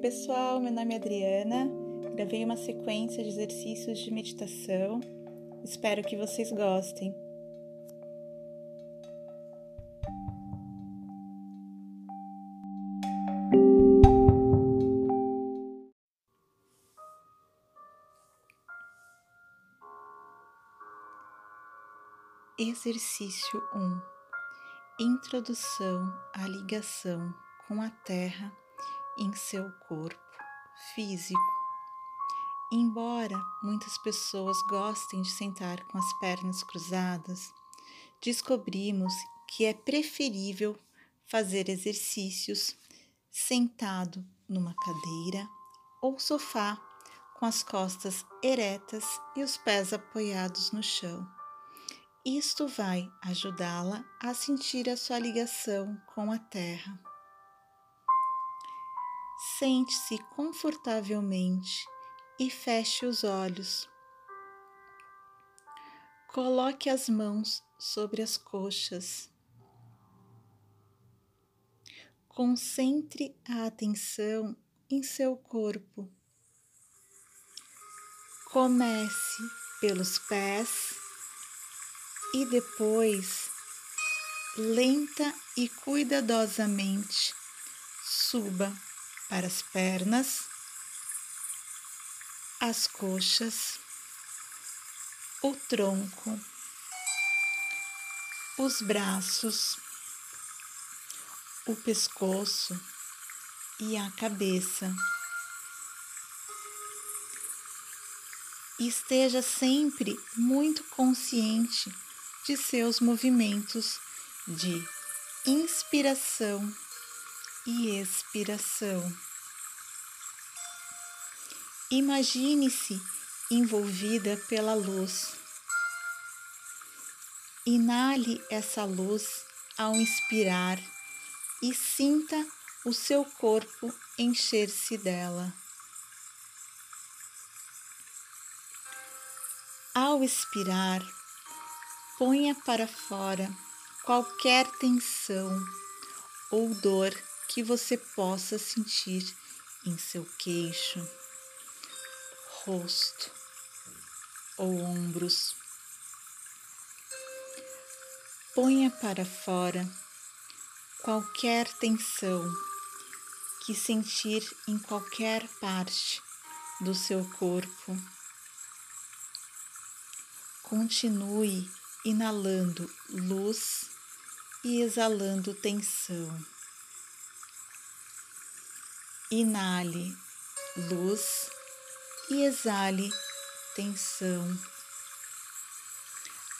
pessoal, meu nome é Adriana. Gravei uma sequência de exercícios de meditação. Espero que vocês gostem. Exercício 1 Introdução à ligação com a Terra em seu corpo físico. Embora muitas pessoas gostem de sentar com as pernas cruzadas, descobrimos que é preferível fazer exercícios sentado numa cadeira ou sofá com as costas eretas e os pés apoiados no chão. Isto vai ajudá-la a sentir a sua ligação com a terra. Sente-se confortavelmente e feche os olhos. Coloque as mãos sobre as coxas. Concentre a atenção em seu corpo. Comece pelos pés e depois, lenta e cuidadosamente, suba para as pernas, as coxas, o tronco, os braços, o pescoço e a cabeça. Esteja sempre muito consciente de seus movimentos de inspiração e expiração. Imagine-se envolvida pela luz. Inale essa luz ao inspirar e sinta o seu corpo encher-se dela. Ao expirar, ponha para fora qualquer tensão ou dor que você possa sentir em seu queixo, rosto ou ombros. Ponha para fora qualquer tensão que sentir em qualquer parte do seu corpo. Continue inalando luz e exalando tensão. Inale luz e exale tensão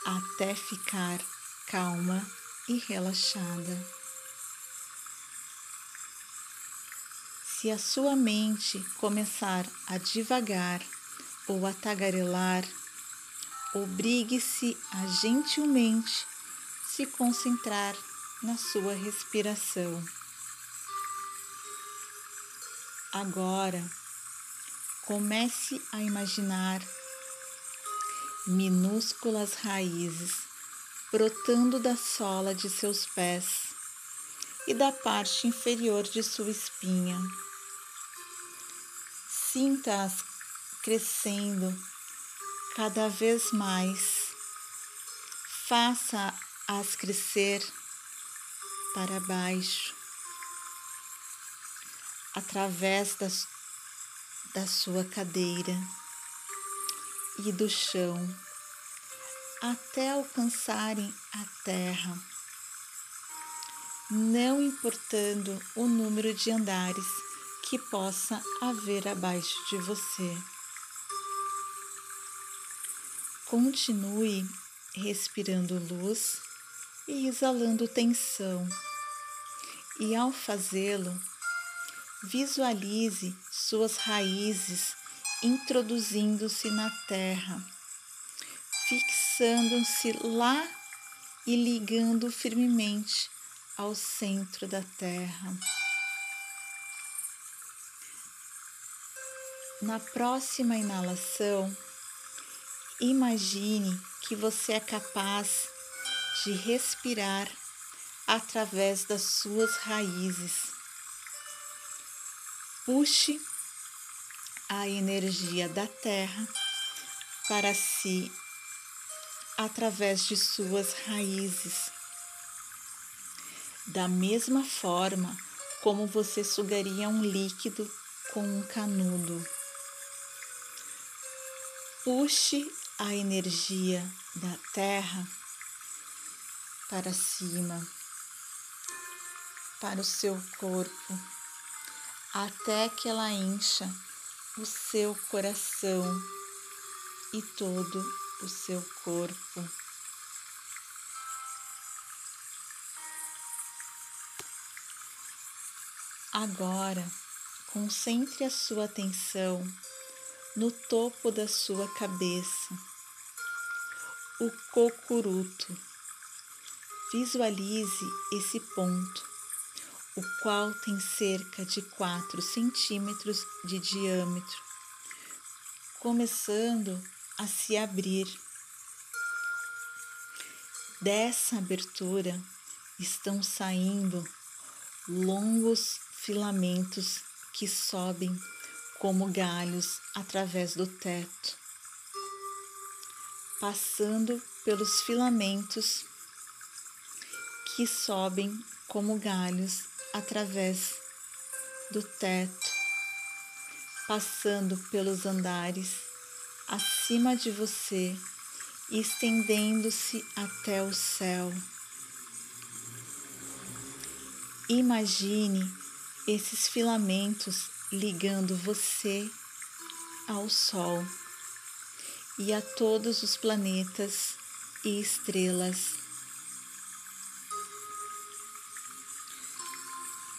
até ficar calma e relaxada. Se a sua mente começar a divagar ou a tagarelar, obrigue-se a gentilmente se concentrar na sua respiração. Agora, comece a imaginar minúsculas raízes brotando da sola de seus pés e da parte inferior de sua espinha. Sinta-as crescendo cada vez mais. Faça-as crescer para baixo através das, da sua cadeira e do chão até alcançarem a terra, não importando o número de andares que possa haver abaixo de você. Continue respirando luz e exalando tensão, e ao fazê-lo, Visualize suas raízes introduzindo-se na terra, fixando-se lá e ligando firmemente ao centro da terra. Na próxima inalação, imagine que você é capaz de respirar através das suas raízes Puxe a energia da Terra para si através de suas raízes. Da mesma forma como você sugaria um líquido com um canudo. Puxe a energia da Terra para cima, para o seu corpo, até que ela encha o seu coração e todo o seu corpo. Agora, concentre a sua atenção no topo da sua cabeça, o cocuruto. Visualize esse ponto, o qual tem cerca de 4 centímetros de diâmetro, começando a se abrir. Dessa abertura estão saindo longos filamentos que sobem como galhos através do teto, passando pelos filamentos que sobem como galhos através do teto, passando pelos andares acima de você, estendendo-se até o céu. Imagine esses filamentos ligando você ao Sol e a todos os planetas e estrelas.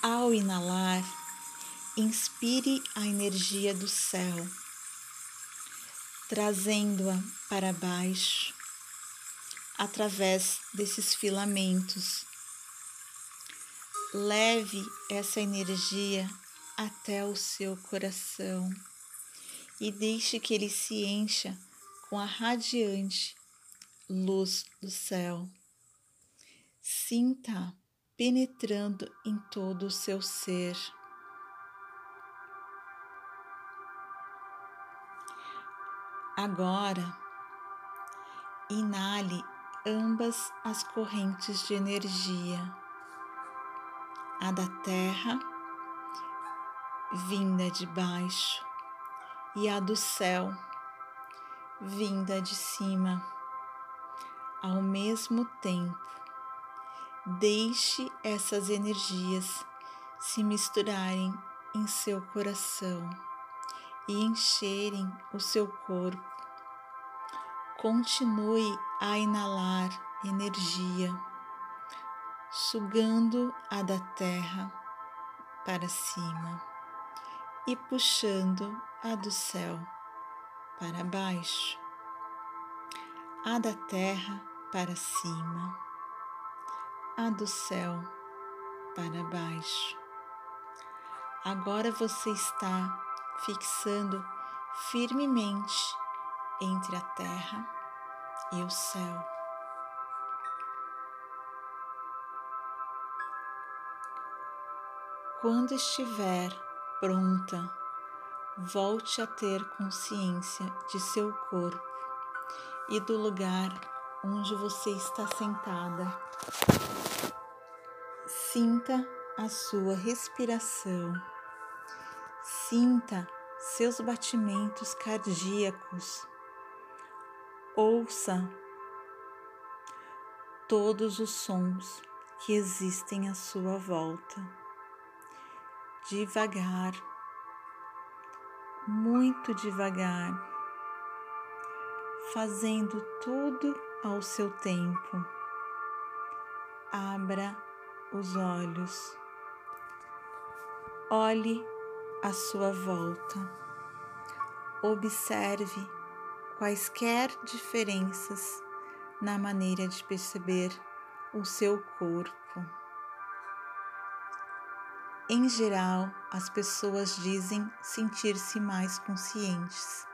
Ao inalar, inspire a energia do céu trazendo-a para baixo através desses filamentos. Leve essa energia até o seu coração e deixe que ele se encha com a radiante luz do céu. Sinta penetrando em todo o seu ser. Agora, inale ambas as correntes de energia, a da terra, vinda de baixo, e a do céu, vinda de cima. Ao mesmo tempo, deixe essas energias se misturarem em seu coração e encherem o seu corpo. Continue a inalar energia, sugando a da terra para cima e puxando a do céu para baixo, a da terra para cima, a do céu para baixo. Agora você está fixando firmemente entre a terra e o céu. Quando estiver pronta, volte a ter consciência de seu corpo e do lugar onde você está sentada. Sinta a sua respiração. Sinta seus batimentos cardíacos Ouça todos os sons que existem à sua volta, devagar, muito devagar, fazendo tudo ao seu tempo. Abra os olhos, olhe à sua volta, observe quaisquer diferenças na maneira de perceber o seu corpo. Em geral, as pessoas dizem sentir-se mais conscientes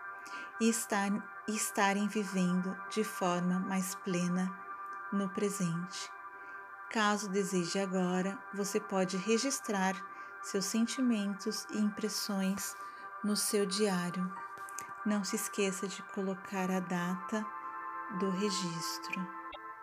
e estar, estarem vivendo de forma mais plena no presente. Caso deseje agora, você pode registrar seus sentimentos e impressões no seu diário. Não se esqueça de colocar a data do registro.